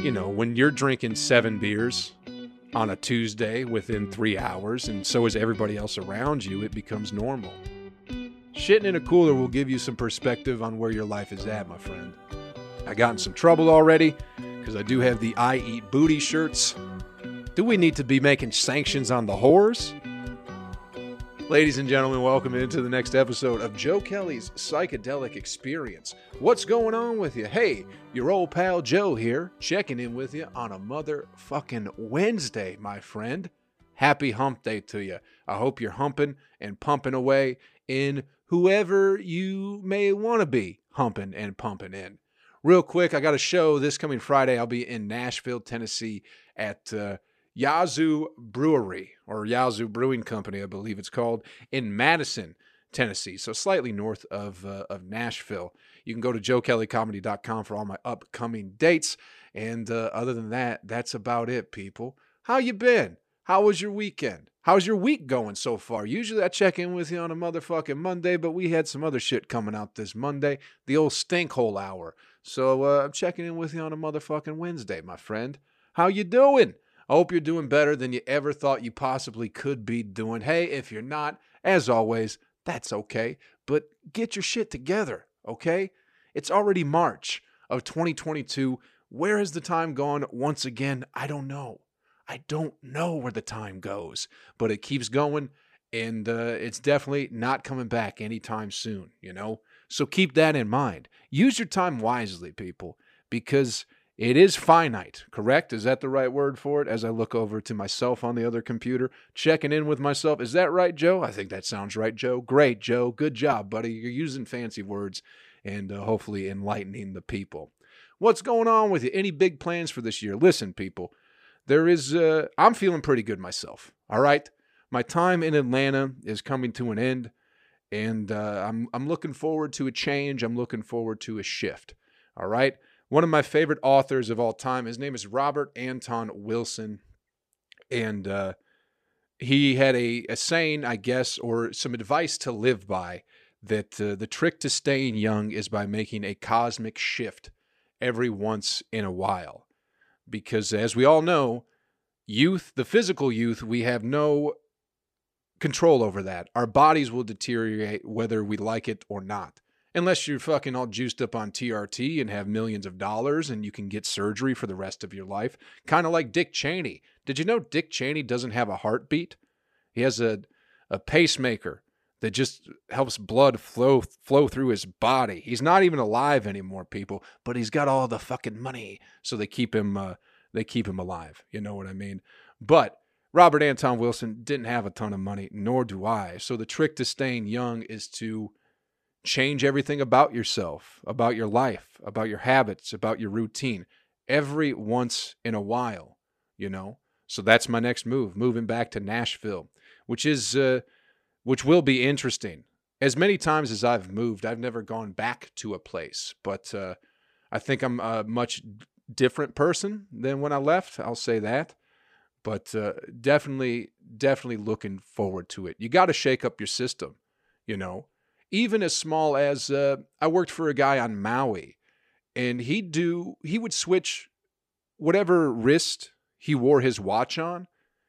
you know, when you're drinking seven beers on a Tuesday within three hours, and so is everybody else around you, it becomes normal. Shitting in a cooler will give you some perspective on where your life is at, my friend. I got in some trouble already because I do have the I Eat Booty shirts. Do we need to be making sanctions on the whores? Ladies and gentlemen, welcome into the next episode of Joe Kelly's Psychedelic Experience. What's going on with you? Hey, your old pal Joe here, checking in with you on a motherfucking Wednesday, my friend. Happy hump day to you. I hope you're humping and pumping away in whoever you may want to be humping and pumping in. Real quick, I got a show this coming Friday. I'll be in Nashville, Tennessee at. Uh, Yazoo Brewery or Yazoo Brewing Company, I believe it's called, in Madison, Tennessee. So slightly north of uh, of Nashville. You can go to joekellycomedy.com for all my upcoming dates. And uh, other than that, that's about it, people. How you been? How was your weekend? How's your week going so far? Usually I check in with you on a motherfucking Monday, but we had some other shit coming out this Monday, the old stinkhole hour. So uh, I'm checking in with you on a motherfucking Wednesday, my friend. How you doing? I hope you're doing better than you ever thought you possibly could be doing. Hey, if you're not, as always, that's okay. But get your shit together, okay? It's already March of 2022. Where has the time gone? Once again, I don't know. I don't know where the time goes, but it keeps going, and uh, it's definitely not coming back anytime soon, you know? So keep that in mind. Use your time wisely, people, because it is finite, correct? Is that the right word for it? As I look over to myself on the other computer, checking in with myself. Is that right, Joe? I think that sounds right, Joe. Great, Joe. Good job, buddy. You're using fancy words and uh, hopefully enlightening the people. What's going on with you? Any big plans for this year? Listen, people, there is, uh, I'm feeling pretty good myself. All right. My time in Atlanta is coming to an end, and uh, I'm, I'm looking forward to a change. I'm looking forward to a shift. All right one of my favorite authors of all time. His name is Robert Anton Wilson. And uh, he had a, a saying, I guess, or some advice to live by that uh, the trick to staying young is by making a cosmic shift every once in a while. Because as we all know, youth, the physical youth, we have no control over that. Our bodies will deteriorate whether we like it or not. Unless you're fucking all juiced up on TRT and have millions of dollars and you can get surgery for the rest of your life. Kind of like Dick Cheney. Did you know Dick Cheney doesn't have a heartbeat? He has a, a pacemaker that just helps blood flow flow through his body. He's not even alive anymore, people, but he's got all the fucking money, so they keep him uh, they keep him alive. You know what I mean? But Robert Anton Wilson didn't have a ton of money, nor do I. So the trick to staying young is to change everything about yourself, about your life, about your habits, about your routine every once in a while, you know? So that's my next move, moving back to Nashville, which is uh, which will be interesting. As many times as I've moved, I've never gone back to a place, but uh, I think I'm a much different person than when I left. I'll say that. But uh, definitely, definitely looking forward to it. You got to shake up your system, you know even as small as uh, I worked for a guy on Maui, and he'd do he would switch whatever wrist he wore his watch on,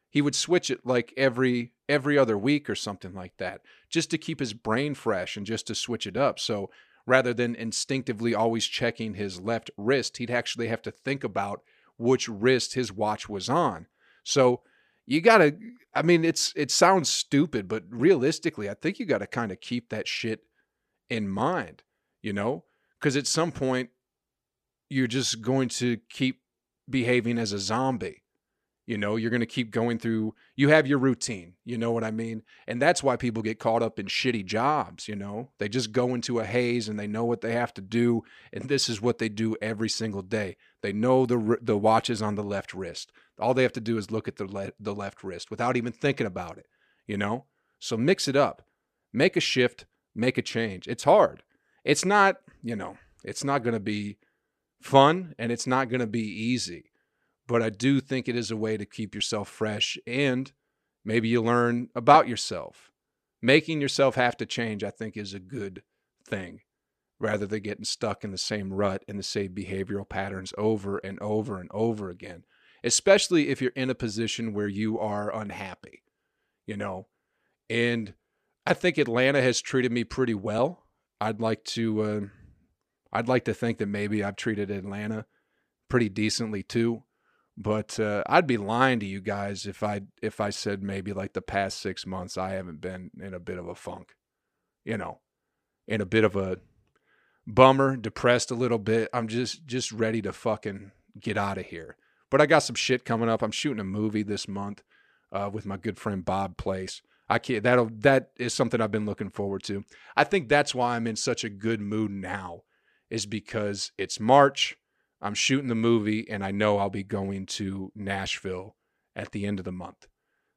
he would switch it like every every other week or something like that, just to keep his brain fresh and just to switch it up. So rather than instinctively always checking his left wrist, he'd actually have to think about which wrist his watch was on. So you got to I mean it's it sounds stupid, but realistically, I think you got to kind of keep that shit in mind, you know? Cuz at some point you're just going to keep behaving as a zombie. You know, you're going to keep going through, you have your routine. You know what I mean? And that's why people get caught up in shitty jobs. You know, they just go into a haze and they know what they have to do. And this is what they do every single day. They know the, the watch is on the left wrist. All they have to do is look at the, le- the left wrist without even thinking about it. You know? So mix it up, make a shift, make a change. It's hard. It's not, you know, it's not going to be fun and it's not going to be easy but I do think it is a way to keep yourself fresh and maybe you learn about yourself. Making yourself have to change, I think, is a good thing. rather than getting stuck in the same rut and the same behavioral patterns over and over and over again, especially if you're in a position where you are unhappy, you know. And I think Atlanta has treated me pretty well. I'd like to uh, I'd like to think that maybe I've treated Atlanta pretty decently too. But uh, I'd be lying to you guys if I if I said maybe like the past six months I haven't been in a bit of a funk, you know, in a bit of a bummer, depressed a little bit. I'm just just ready to fucking get out of here. But I got some shit coming up. I'm shooting a movie this month uh, with my good friend Bob Place. I can't. That'll that is something I've been looking forward to. I think that's why I'm in such a good mood now, is because it's March. I'm shooting the movie and I know I'll be going to Nashville at the end of the month.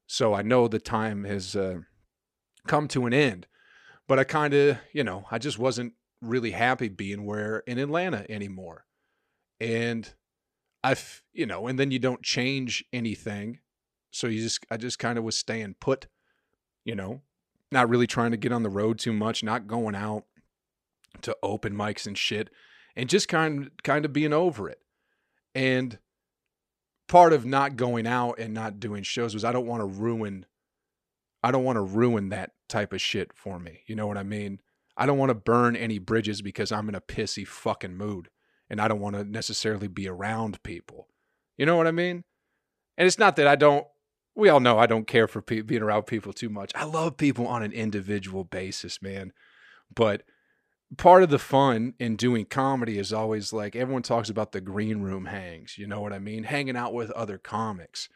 So I know the time has uh, come to an end. But I kind of, you know, I just wasn't really happy being where in Atlanta anymore. And I've, you know, and then you don't change anything. So you just, I just kind of was staying put, you know, not really trying to get on the road too much, not going out to open mics and shit and just kind kind of being over it. And part of not going out and not doing shows was I don't want to ruin I don't want to ruin that type of shit for me. You know what I mean? I don't want to burn any bridges because I'm in a pissy fucking mood and I don't want to necessarily be around people. You know what I mean? And it's not that I don't we all know I don't care for pe- being around people too much. I love people on an individual basis, man. But part of the fun in doing comedy is always like everyone talks about the green room hangs, you know what I mean? Hanging out with other comics.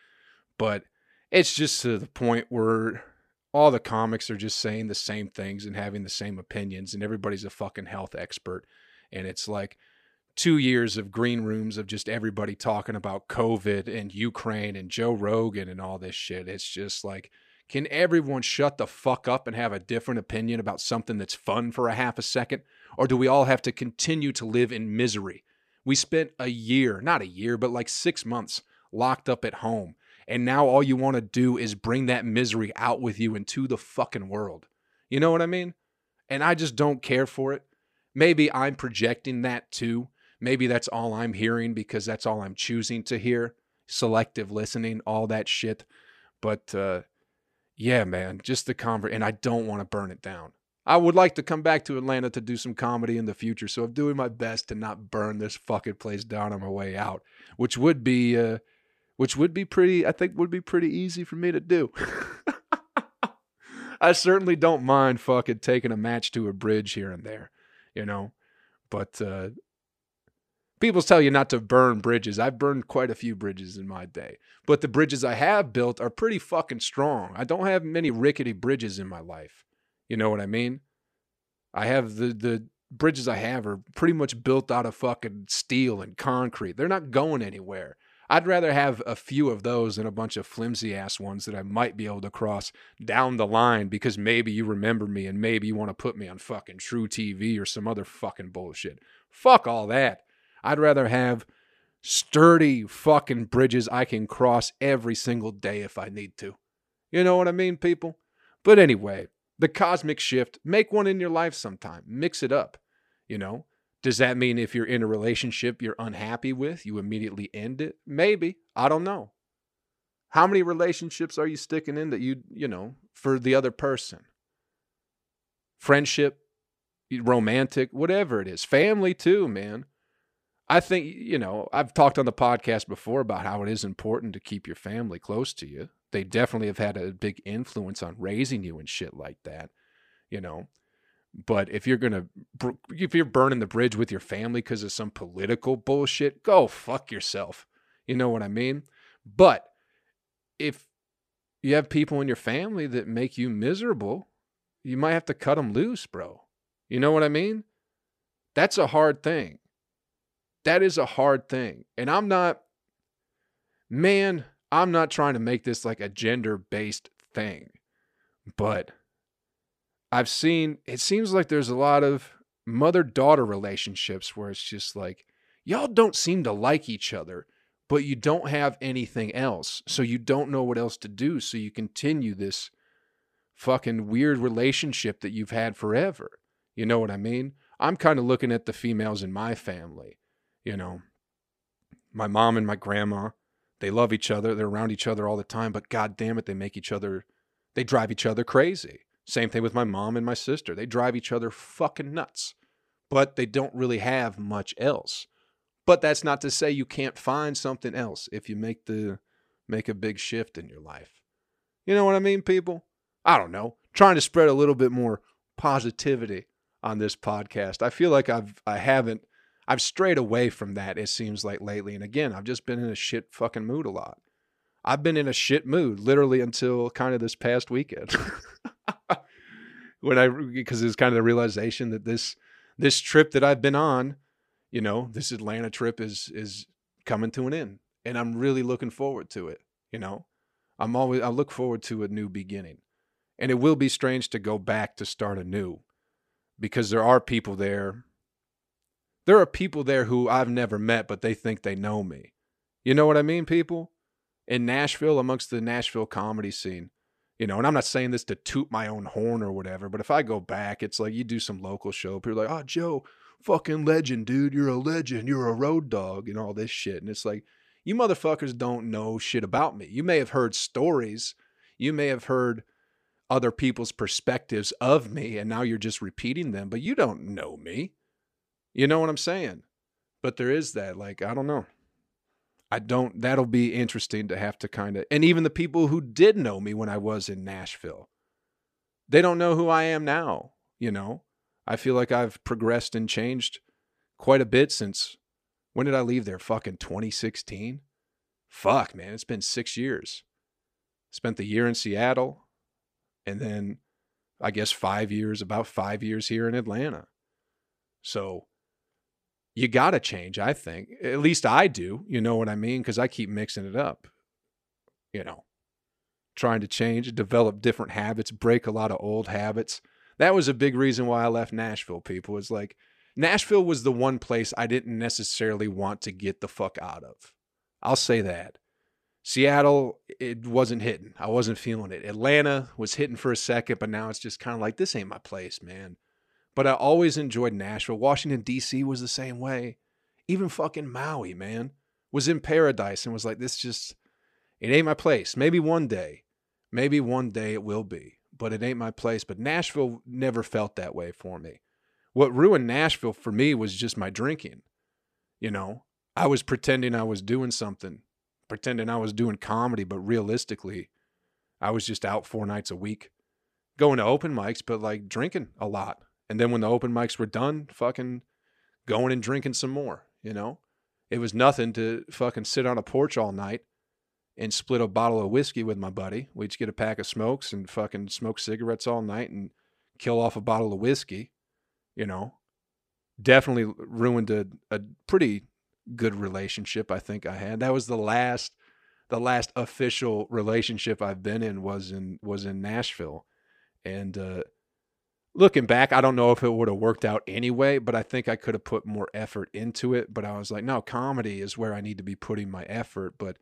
But it's just to the point where all the comics are just saying the same things and having the same opinions and everybody's a fucking health expert and it's like 2 years of green rooms of just everybody talking about COVID and Ukraine and Joe Rogan and all this shit. It's just like can everyone shut the fuck up and have a different opinion about something that's fun for a half a second? Or do we all have to continue to live in misery? We spent a year, not a year, but like six months locked up at home. And now all you want to do is bring that misery out with you into the fucking world. You know what I mean? And I just don't care for it. Maybe I'm projecting that too. Maybe that's all I'm hearing because that's all I'm choosing to hear. Selective listening, all that shit. But uh, yeah, man, just the convert, and I don't want to burn it down. I would like to come back to Atlanta to do some comedy in the future, so I'm doing my best to not burn this fucking place down on my way out, which would be, uh, which would be pretty. I think would be pretty easy for me to do. I certainly don't mind fucking taking a match to a bridge here and there, you know, but uh, People tell you not to burn bridges. I've burned quite a few bridges in my day, but the bridges I have built are pretty fucking strong. I don't have many rickety bridges in my life. You know what I mean? I have the the bridges I have are pretty much built out of fucking steel and concrete. They're not going anywhere. I'd rather have a few of those than a bunch of flimsy ass ones that I might be able to cross down the line because maybe you remember me and maybe you want to put me on fucking truTV or some other fucking bullshit. Fuck all that. I'd rather have sturdy fucking bridges I can cross every single day if I need to. You know what I mean, people? But anyway, the cosmic shift, make one in your life sometime. Mix it up. You know? Does that mean if you're in a relationship you're unhappy with, you immediately end it? Maybe. I don't know. How many relationships are you sticking in that you, you know, for the other person? Friendship, romantic, whatever it is. Family too, man. I think, you know, I've talked on the podcast before about how it is important to keep your family close to you. They definitely have had a big influence on raising you and shit like that, you know. But if you're going to, if you're burning the bridge with your family because of some political bullshit, go fuck yourself. You know what I mean? But if you have people in your family that make you miserable, you might have to cut them loose, bro. You know what I mean? That's a hard thing. That is a hard thing. And I'm not, man, I'm not trying to make this like a gender based thing, but I've seen, it seems like there's a lot of mother daughter relationships where it's just like, y'all don't seem to like each other, but you don't have anything else. So you don't know what else to do. So you continue this fucking weird relationship that you've had forever. You know what I mean? I'm kind of looking at the females in my family, you know. My mom and my grandma, they love each other, they're around each other all the time, but god damn it, they make each other they drive each other crazy. Same thing with my mom and my sister. They drive each other fucking nuts. But they don't really have much else. But that's not to say you can't find something else if you make the make a big shift in your life. You know what I mean, people? I don't know. Trying to spread a little bit more positivity on this podcast. I feel like I've I haven't I've strayed away from that it seems like lately and again, I've just been in a shit fucking mood a lot. I've been in a shit mood literally until kind of this past weekend. when I because it's kind of the realization that this this trip that I've been on, you know, this Atlanta trip is is coming to an end and I'm really looking forward to it, you know. I'm always I look forward to a new beginning. And it will be strange to go back to start anew because there are people there. There are people there who I've never met, but they think they know me. You know what I mean, people? In Nashville, amongst the Nashville comedy scene, you know, and I'm not saying this to toot my own horn or whatever, but if I go back, it's like you do some local show, people are like, oh, Joe, fucking legend, dude. You're a legend. You're a road dog and all this shit. And it's like, you motherfuckers don't know shit about me. You may have heard stories. You may have heard other people's perspectives of me and now you're just repeating them, but you don't know me. You know what I'm saying? But there is that like I don't know. I don't that'll be interesting to have to kind of and even the people who did know me when I was in Nashville. They don't know who I am now, you know. I feel like I've progressed and changed quite a bit since when did I leave there? Fucking 2016? Fuck, man, it's been 6 years. Spent the year in Seattle, and then I guess five years, about five years here in Atlanta. So you got to change, I think. At least I do. You know what I mean? Because I keep mixing it up. You know, trying to change, develop different habits, break a lot of old habits. That was a big reason why I left Nashville, people. It's like Nashville was the one place I didn't necessarily want to get the fuck out of. I'll say that. Seattle, it wasn't hitting. I wasn't feeling it. Atlanta was hitting for a second, but now it's just kind of like, this ain't my place, man. But I always enjoyed Nashville. Washington, D.C. was the same way. Even fucking Maui, man, was in paradise and was like, this just, it ain't my place. Maybe one day, maybe one day it will be, but it ain't my place. But Nashville never felt that way for me. What ruined Nashville for me was just my drinking. You know, I was pretending I was doing something pretending I was doing comedy, but realistically, I was just out four nights a week, going to open mics, but like drinking a lot. And then when the open mics were done, fucking going and drinking some more, you know? It was nothing to fucking sit on a porch all night and split a bottle of whiskey with my buddy. We'd get a pack of smokes and fucking smoke cigarettes all night and kill off a bottle of whiskey, you know? Definitely ruined a, a pretty good relationship I think I had. That was the last the last official relationship I've been in was in was in Nashville. And uh looking back, I don't know if it would have worked out anyway, but I think I could have put more effort into it, but I was like, no, comedy is where I need to be putting my effort, but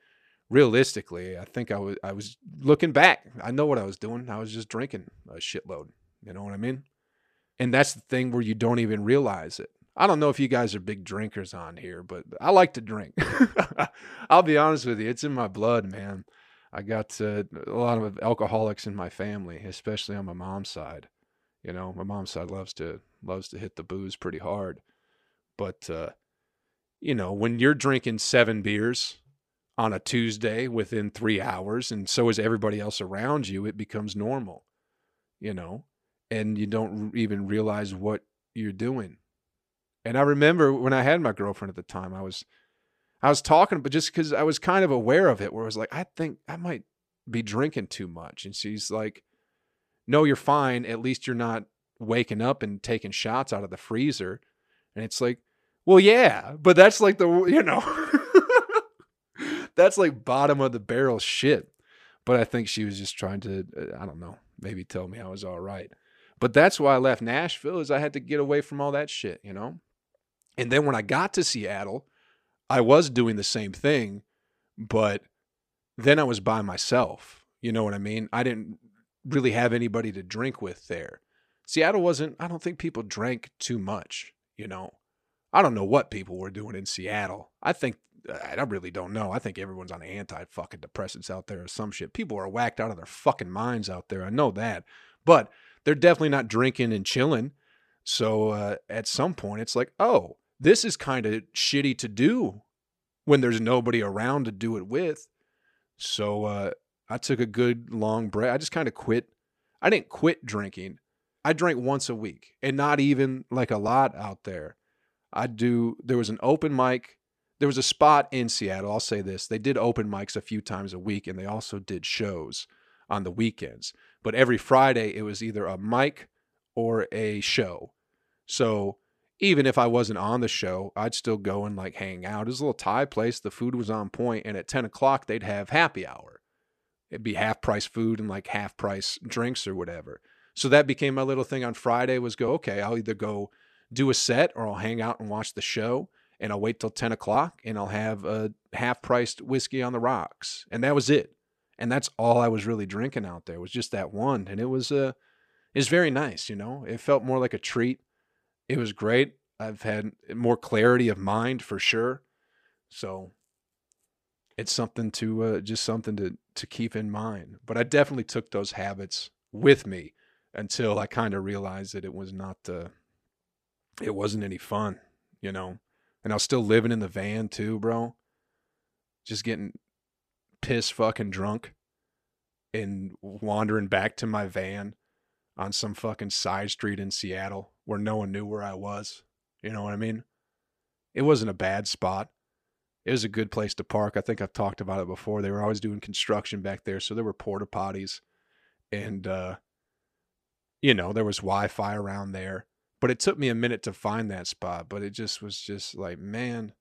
realistically, I think I was I was looking back. I know what I was doing. I was just drinking a shitload. You know what I mean? And that's the thing where you don't even realize it. I don't know if you guys are big drinkers on here, but I like to drink. I'll be honest with you, it's in my blood, man. I got uh, a lot of alcoholics in my family, especially on my mom's side. You know, my mom's side loves to loves to hit the booze pretty hard. But uh, you know, when you're drinking seven beers on a Tuesday within three hours, and so is everybody else around you, it becomes normal. You know, and you don't even realize what you're doing and I remember when I had my girlfriend at the time, I was I was talking, but just because I was kind of aware of it, where I was like, I think I might be drinking too much. And she's like, No, you're fine. At least you're not waking up and taking shots out of the freezer. And it's like, well, yeah, but that's like the you know that's like bottom of the barrel shit. But I think she was just trying to, uh, I don't know, maybe tell me I was all right. But that's why I left Nashville is I had to get away from all that shit, you know? And then when I got to Seattle, I was doing the same thing, but then I was by myself. You know what I mean? I didn't really have anybody to drink with there. Seattle wasn't, I don't think people drank too much, you know. I don't know what people were doing in Seattle. I think, I really don't know. I think everyone's on anti fucking depressants out there or some shit. People are whacked out of their fucking minds out there. I know that. But they're definitely not drinking and chilling. So uh, at some point, it's like, oh, this is kind of shitty to do when there's nobody around to do it with. So uh, I took a good long break. I just kind of quit. I didn't quit drinking. I drank once a week and not even like a lot out there. I do, there was an open mic. There was a spot in Seattle. I'll say this they did open mics a few times a week and they also did shows on the weekends. But every Friday, it was either a mic or a show. So even if I wasn't on the show, I'd still go and like hang out. It was a little Thai place. The food was on point, and at 10 o'clock, they'd have happy hour. It'd be half price food and like half price drinks or whatever. So that became my little thing on Friday was go, okay, I'll either go do a set or I'll hang out and watch the show and I'll wait till 10 o'clock and I'll have a half priced whiskey on the rocks. And that was it. And that's all I was really drinking out there was just that one. And it was, uh, was very nice, you know, it felt more like a treat. It was great. I've had more clarity of mind for sure. So it's something to, uh, just something to, to keep in mind. But I definitely took those habits with me until I kind of realized that it was not, uh, it wasn't any fun, you know. And I was still living in the van too, bro. Just getting piss fucking drunk and wandering back to my van on some fucking side street in Seattle where no one knew where I was. You know what I mean? It wasn't a bad spot. It was a good place to park. I think I've talked about it before. They were always doing construction back there, so there were porta potties and uh you know, there was Wi-Fi around there. But it took me a minute to find that spot, but it just was just like, man,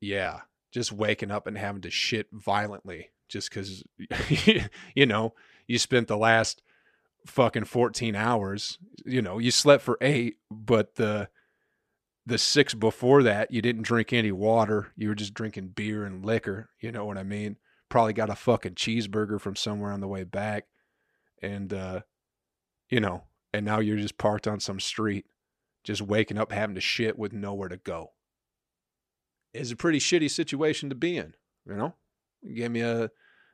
yeah, just waking up and having to shit violently just cuz you know, you spent the last fucking 14 hours, you know, you slept for 8, but the the 6 before that, you didn't drink any water. You were just drinking beer and liquor, you know what I mean? Probably got a fucking cheeseburger from somewhere on the way back. And uh you know, and now you're just parked on some street, just waking up having to shit with nowhere to go. It's a pretty shitty situation to be in, you know? It gave me a,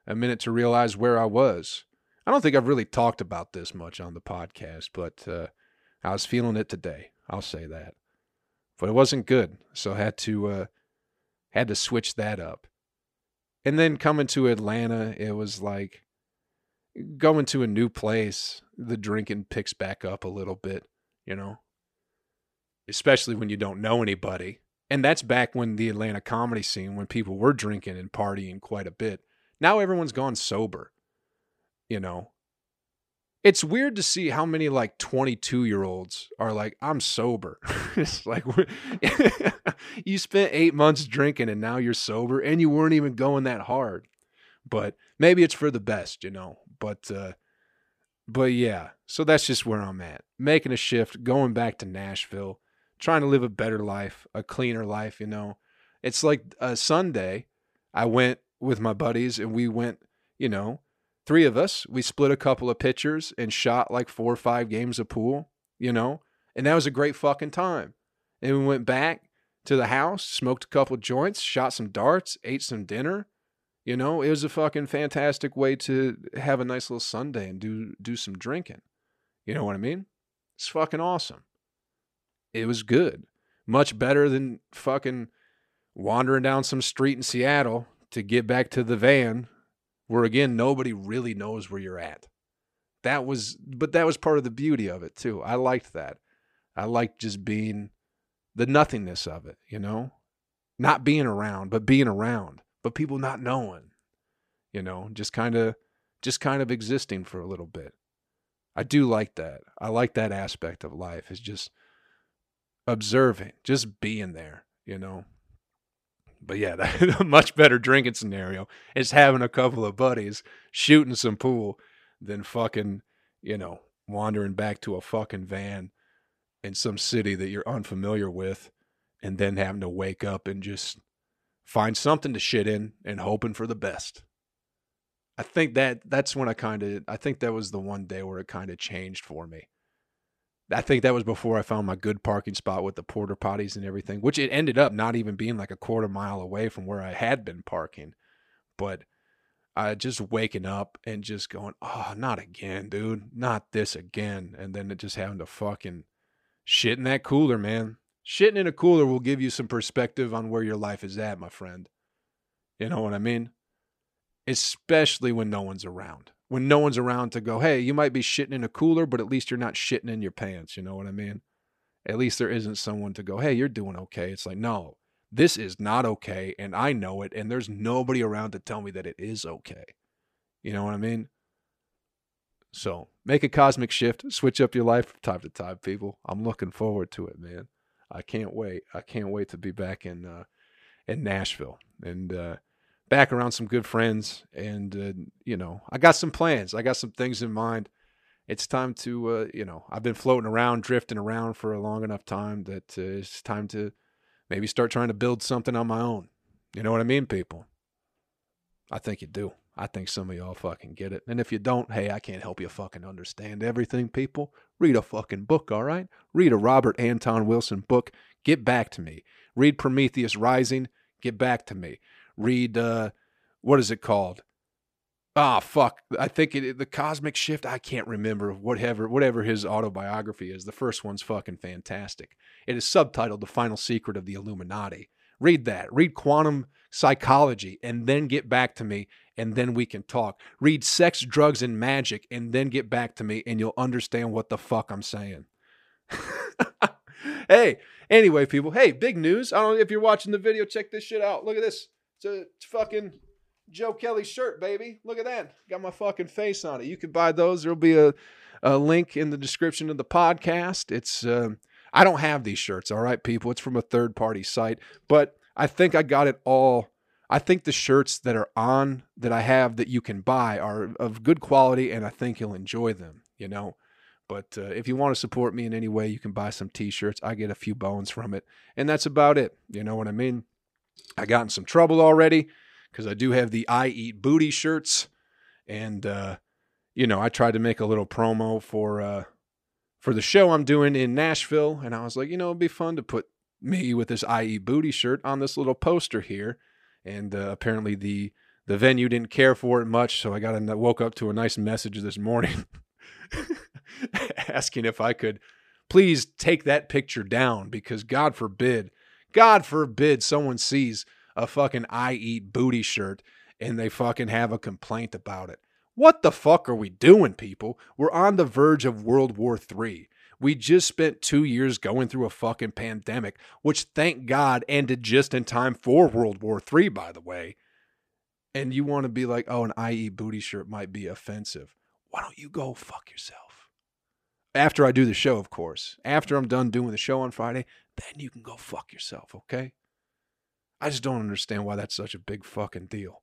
a minute to realize where I was. I don't think I've really talked about this much on the podcast, but uh, I was feeling it today. I'll say that. But it wasn't good, so I had to uh, had to switch that up. And then coming to Atlanta, it was like going to a new place, the drinking picks back up a little bit, you know, especially when you don't know anybody. And that's back when the Atlanta comedy scene, when people were drinking and partying quite a bit. Now everyone's gone sober, you know. It's weird to see how many like 22 year olds are like, I'm sober. it's like, you spent eight months drinking and now you're sober and you weren't even going that hard. But maybe it's for the best, you know. But uh, but yeah, so that's just where I'm at. Making a shift, going back to Nashville, trying to live a better life, a cleaner life, you know. It's like a Sunday, I went with my buddies and we went, you know, three of us, we split a couple of pitchers and shot like four or five games of pool, you know, and that was a great fucking time. And we went back to the house, smoked a couple joints, shot some darts, ate some dinner, you know, it was a fucking fantastic way to have a nice little Sunday and do do some drinking. You know what I mean? It's fucking awesome. It was good. Much better than fucking wandering down some street in Seattle to get back to the van where again nobody really knows where you're at. That was but that was part of the beauty of it too. I liked that. I liked just being the nothingness of it, you know? Not being around, but being around but people not knowing, you know, just kind of just kind of existing for a little bit. I do like that. I like that aspect of life is just observing, just being there, you know. But yeah, that, a much better drinking scenario is having a couple of buddies shooting some pool than fucking, you know, wandering back to a fucking van in some city that you're unfamiliar with and then having to wake up and just find something to shit in and hoping for the best. I think that that's when I kind of I think that was the one day where it kind of changed for me. I think that was before I found my good parking spot with the porter potties and everything, which it ended up not even being like a quarter mile away from where I had been parking. But I just waking up and just going, oh, not again, dude, not this again. And then it just having to fucking shit in that cooler, man. Shitting in a cooler will give you some perspective on where your life is at, my friend. You know what I mean? Especially when no one's around when no one's around to go, hey, you might be shitting in a cooler, but at least you're not shitting in your pants. You know what I mean? At least there isn't someone to go, hey, you're doing okay. It's like, no, this is not okay. And I know it. And there's nobody around to tell me that it is okay. You know what I mean? So make a cosmic shift, switch up your life from time to time, people. I'm looking forward to it, man. I can't wait. I can't wait to be back in uh, in Nashville. And uh, back around some good friends, and uh, you know, I got some plans. I got some things in mind. It's time to, uh, you know, I've been floating around, drifting around for a long enough time that uh, it's time to maybe start trying to build something on my own. You know what I mean, people? I think you do. I think some of y'all fucking get it. And if you don't, hey, I can't help you fucking understand everything, people. Read a fucking book, all right? Read a Robert Anton Wilson book. Get back to me. Read Prometheus Rising. Get back to me read uh, what is it called? Ah, oh, fuck. I think it, the Cosmic Shift. I can't remember whatever whatever his autobiography is. The first one's fucking fantastic. It is subtitled "The Final Secret of the Illuminati." Read that. Read Quantum Psychology, and then get back to me, and then we can talk. Read Sex, Drugs, and Magic, and then get back to me, and you'll understand what the fuck I'm saying. hey, anyway, people. Hey, big news. I don't know if you're watching the video. Check this shit out. Look at this. It's a fucking Joe Kelly shirt, baby. Look at that. Got my fucking face on it. You can buy those. There'll be a, a link in the description of the podcast. It's uh, I don't have these shirts, all right, people. It's from a third party site, but I think I got it all. I think the shirts that are on that I have that you can buy are of good quality, and I think you'll enjoy them. You know. But uh, if you want to support me in any way, you can buy some t-shirts. I get a few bones from it, and that's about it. You know what I mean? I got in some trouble already because I do have the I Eat Booty shirts. And, uh, you know, I tried to make a little promo for, uh, for the show I'm doing in Nashville. And I was like, you know, it'd be fun to put me with this I Eat Booty shirt on this little poster here. And uh, apparently the, the venue didn't care for it much. So I got a, woke up to a nice message this morning asking if I could please take that picture down because God forbid God forbid someone sees a fucking I eat booty shirt and they fucking have a complaint about it. What the fuck are we doing, people? We're on the verge of World War III. We just spent two years going through a fucking pandemic, which thank God ended just in time for World War III, by the way. And you want to be like, oh, an I eat booty shirt might be offensive. Why don't you go fuck yourself? After I do the show, of course. After I'm done doing the show on Friday, then you can go fuck yourself, okay? I just don't understand why that's such a big fucking deal.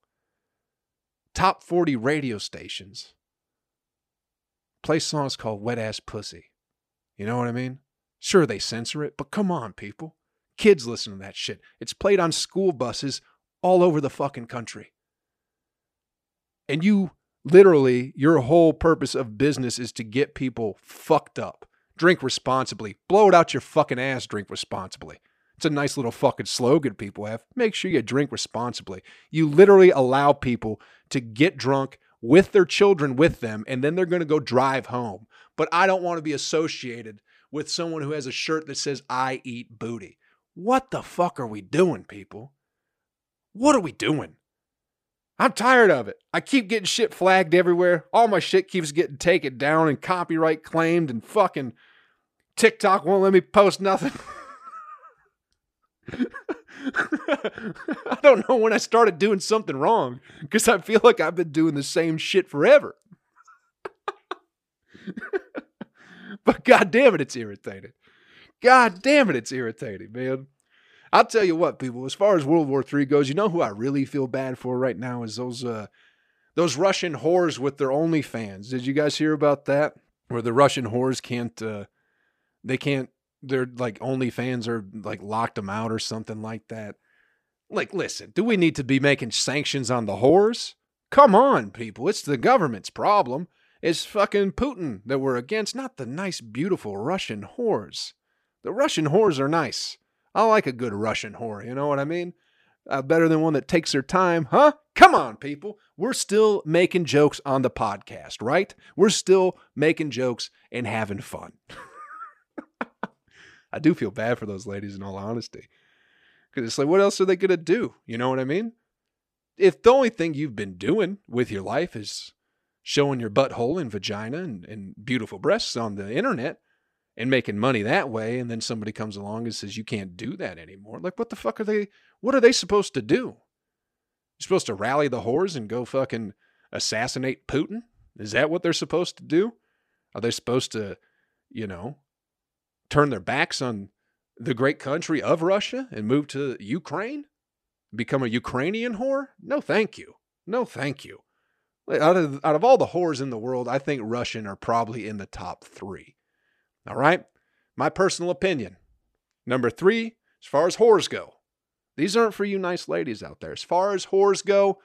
Top 40 radio stations play songs called Wet Ass Pussy. You know what I mean? Sure, they censor it, but come on, people. Kids listen to that shit. It's played on school buses all over the fucking country. And you literally, your whole purpose of business is to get people fucked up. Drink responsibly. Blow it out your fucking ass, drink responsibly. It's a nice little fucking slogan people have. Make sure you drink responsibly. You literally allow people to get drunk with their children with them, and then they're going to go drive home. But I don't want to be associated with someone who has a shirt that says, I eat booty. What the fuck are we doing, people? What are we doing? I'm tired of it. I keep getting shit flagged everywhere. All my shit keeps getting taken down and copyright claimed, and fucking TikTok won't let me post nothing. I don't know when I started doing something wrong because I feel like I've been doing the same shit forever. but god damn it, it's irritating. God damn it, it's irritating, man. I'll tell you what, people. As far as World War III goes, you know who I really feel bad for right now is those uh, those Russian whores with their OnlyFans. Did you guys hear about that? Where the Russian whores can't, uh, they can't. They're like OnlyFans are like locked them out or something like that. Like, listen, do we need to be making sanctions on the whores? Come on, people. It's the government's problem. It's fucking Putin that we're against, not the nice, beautiful Russian whores. The Russian whores are nice. I like a good Russian whore, you know what I mean? Uh, better than one that takes their time, huh? Come on, people. We're still making jokes on the podcast, right? We're still making jokes and having fun. I do feel bad for those ladies in all honesty. Because it's like, what else are they going to do? You know what I mean? If the only thing you've been doing with your life is showing your butthole and vagina and, and beautiful breasts on the internet and making money that way, and then somebody comes along and says you can't do that anymore, like, what the fuck are they? What are they supposed to do? You're supposed to rally the whores and go fucking assassinate Putin? Is that what they're supposed to do? Are they supposed to, you know, turn their backs on the great country of Russia and move to Ukraine? Become a Ukrainian whore? No, thank you. No, thank you. Out of, out of all the whores in the world, I think Russian are probably in the top three. All right? My personal opinion. Number three, as far as whores go, these aren't for you nice ladies out there. As far as whores go,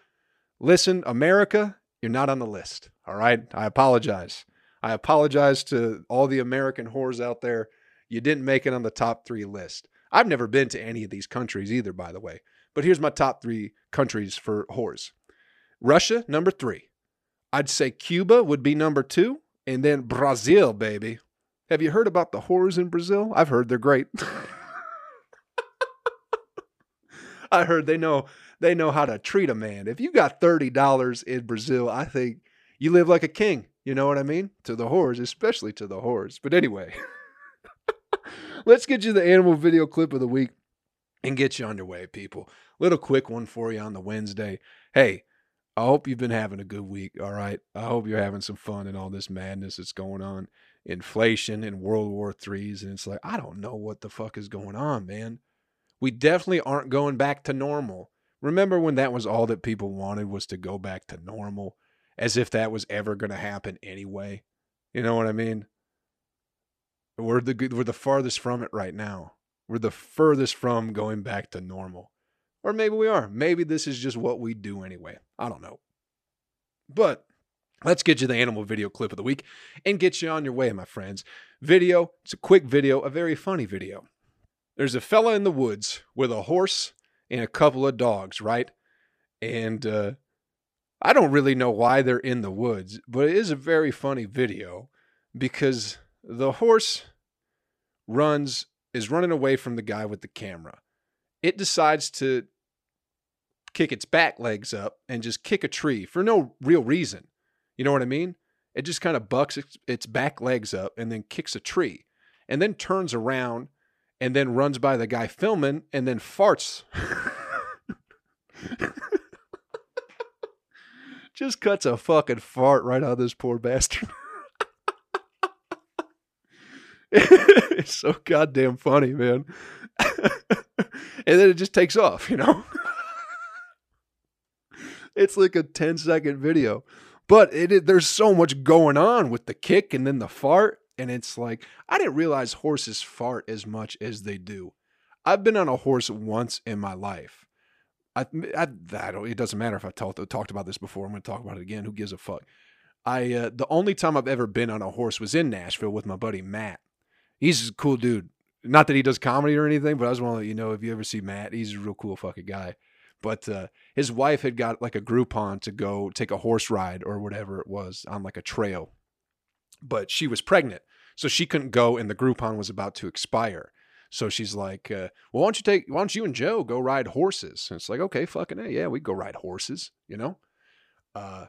listen, America, you're not on the list. All right? I apologize. I apologize to all the American whores out there you didn't make it on the top three list. I've never been to any of these countries either, by the way. But here's my top three countries for whores Russia, number three. I'd say Cuba would be number two. And then Brazil, baby. Have you heard about the whores in Brazil? I've heard they're great. I heard they know they know how to treat a man. If you got $30 in Brazil, I think you live like a king. You know what I mean? To the whores, especially to the whores. But anyway. Let's get you the animal video clip of the week and get you on your way, people. Little quick one for you on the Wednesday. Hey, I hope you've been having a good week. All right. I hope you're having some fun in all this madness that's going on. Inflation and World War Threes. And it's like, I don't know what the fuck is going on, man. We definitely aren't going back to normal. Remember when that was all that people wanted was to go back to normal, as if that was ever going to happen anyway? You know what I mean? We're the we're the farthest from it right now. We're the furthest from going back to normal. Or maybe we are. Maybe this is just what we do anyway. I don't know. But let's get you the animal video clip of the week and get you on your way, my friends. Video, it's a quick video, a very funny video. There's a fella in the woods with a horse and a couple of dogs, right? And uh, I don't really know why they're in the woods, but it is a very funny video because the horse runs is running away from the guy with the camera. It decides to kick its back legs up and just kick a tree for no real reason. You know what I mean? It just kind of bucks its, back legs up and then kicks a tree and then turns around and then runs by the guy filming and then farts. just cuts a fucking fart right out of this poor bastard. it's so goddamn funny, man. and then it just takes off, you know? it's like a 10 second video. But it, it, there's so much going on with the kick and then the fart. And it's like, I didn't realize horses fart as much as they do. I've been on a horse once in my life. I, I, I don't, it doesn't matter if I've talked, talked about this before. I'm going to talk about it again. Who gives a fuck? I uh, the only time I've ever been on a horse was in Nashville with my buddy Matt he's a cool dude. Not that he does comedy or anything, but I just want to let you know if you ever see Matt, he's a real cool fucking guy. But uh, his wife had got like a Groupon to go take a horse ride or whatever it was on like a trail, but she was pregnant, so she couldn't go, and the Groupon was about to expire. So she's like, uh, "Well, why don't you take? Why don't you and Joe go ride horses?" And it's like, "Okay, fucking hey, yeah, we go ride horses," you know. Uh,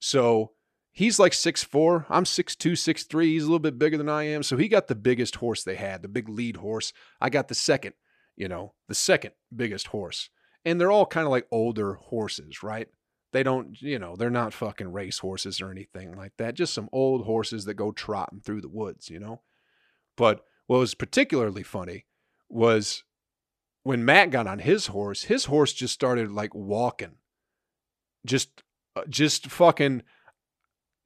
so he's like six four. I'm six two, six three. He's a little bit bigger than I am. So he got the biggest horse they had, the big lead horse. I got the second, you know, the second biggest horse. And they're all kind of like older horses, right? They don't, you know, they're not fucking race horses or anything like that. Just some old horses that go trotting through the woods, you know? But what was particularly funny was when Matt got on his horse, his horse just started like walking. Just uh, just fucking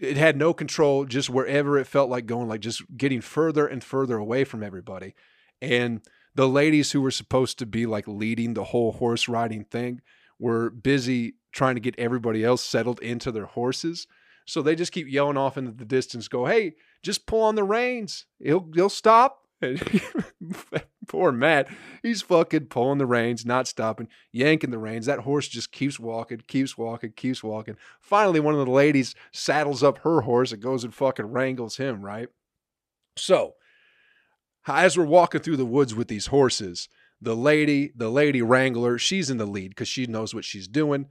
it had no control just wherever it felt like going like just getting further and further away from everybody and the ladies who were supposed to be like leading the whole horse riding thing were busy trying to get everybody else settled into their horses So they just keep yelling off into the distance, go, hey, just pull on the reins. He'll he'll stop. Poor Matt, he's fucking pulling the reins, not stopping, yanking the reins. That horse just keeps walking, keeps walking, keeps walking. Finally, one of the ladies saddles up her horse and goes and fucking wrangles him, right? So, as we're walking through the woods with these horses, the lady, the lady wrangler, she's in the lead because she knows what she's doing.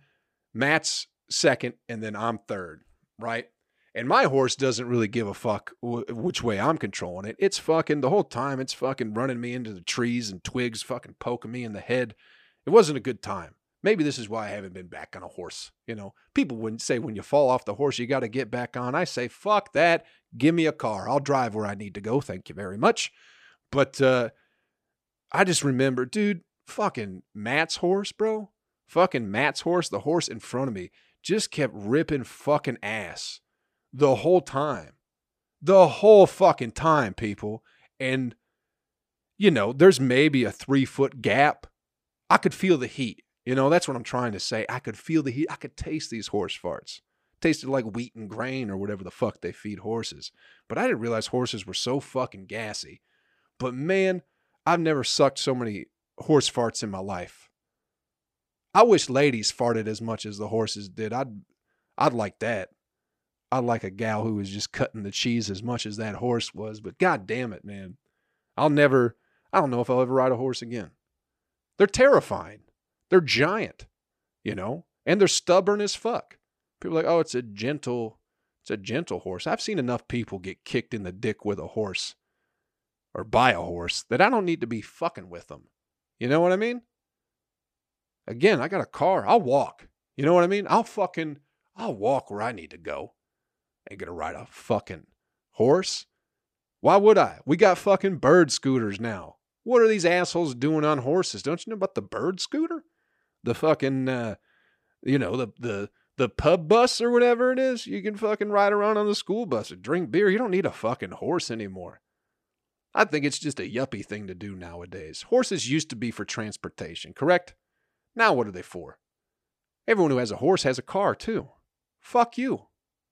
Matt's second, and then I'm third, right? And my horse doesn't really give a fuck w- which way I'm controlling it. It's fucking the whole time. It's fucking running me into the trees and twigs, fucking poking me in the head. It wasn't a good time. Maybe this is why I haven't been back on a horse. You know, people wouldn't say when you fall off the horse, you got to get back on. I say, fuck that. Give me a car. I'll drive where I need to go. Thank you very much. But uh, I just remember, dude, fucking Matt's horse, bro. Fucking Matt's horse, the horse in front of me, just kept ripping fucking ass the whole time. The whole fucking time, people. And, you know, there's maybe a three foot gap. I could feel the heat. You know, that's what I'm trying to say. I could feel the heat. I could taste these horse farts. Tasted like wheat and grain or whatever the fuck they feed horses. But I didn't realize horses were so fucking gassy. But man, I've never sucked so many horse farts in my life. I wish ladies farted as much as the horses did. I'd I'd like that. I'd like a gal who was just cutting the cheese as much as that horse was, but god damn it, man. I'll never I don't know if I'll ever ride a horse again. They're terrifying. They're giant, you know, and they're stubborn as fuck. People like, oh, it's a gentle, it's a gentle horse. I've seen enough people get kicked in the dick with a horse or by a horse that I don't need to be fucking with them. You know what I mean? Again, I got a car. I'll walk. You know what I mean? I'll fucking I'll walk where I need to go. Ain't gonna ride a fucking horse. Why would I? We got fucking bird scooters now. What are these assholes doing on horses? Don't you know about the bird scooter? The fucking uh you know, the the the pub bus or whatever it is. You can fucking ride around on the school bus and drink beer. You don't need a fucking horse anymore. I think it's just a yuppie thing to do nowadays. Horses used to be for transportation, correct? Now what are they for? Everyone who has a horse has a car too. Fuck you.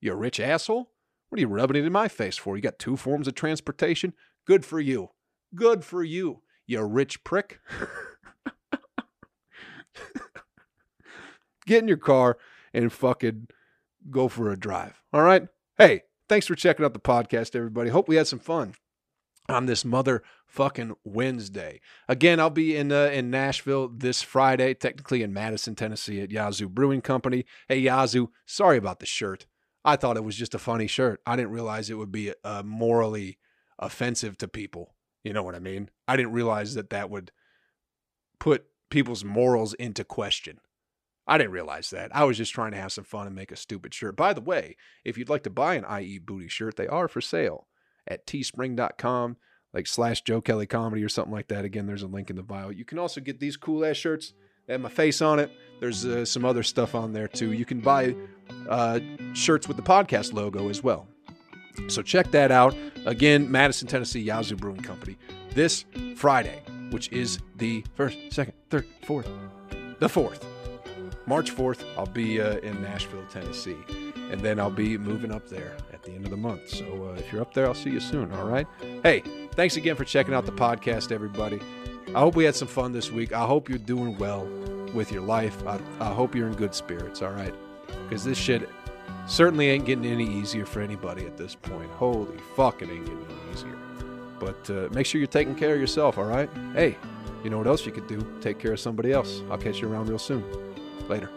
You rich asshole? What are you rubbing it in my face for? You got two forms of transportation? Good for you. Good for you, you rich prick. Get in your car and fucking go for a drive. All right? Hey, thanks for checking out the podcast, everybody. Hope we had some fun on this motherfucking Wednesday. Again, I'll be in uh, in Nashville this Friday, technically in Madison, Tennessee at Yazoo Brewing Company. Hey Yazoo, sorry about the shirt. I thought it was just a funny shirt. I didn't realize it would be uh, morally offensive to people. You know what I mean? I didn't realize that that would put people's morals into question. I didn't realize that. I was just trying to have some fun and make a stupid shirt. By the way, if you'd like to buy an IE Booty shirt, they are for sale at teespring.com, like slash Joe Kelly Comedy or something like that. Again, there's a link in the bio. You can also get these cool ass shirts have my face on it. There's uh, some other stuff on there too. You can buy uh, shirts with the podcast logo as well. So check that out. Again, Madison, Tennessee, Yazoo Brewing Company. This Friday, which is the first, second, third, fourth, the fourth, March 4th, I'll be uh, in Nashville, Tennessee. And then I'll be moving up there at the end of the month. So uh, if you're up there, I'll see you soon. All right. Hey, thanks again for checking out the podcast, everybody. I hope we had some fun this week. I hope you're doing well with your life. I, I hope you're in good spirits, all right? Because this shit certainly ain't getting any easier for anybody at this point. Holy fuck, it ain't getting any easier. But uh, make sure you're taking care of yourself, all right? Hey, you know what else you could do? Take care of somebody else. I'll catch you around real soon. Later.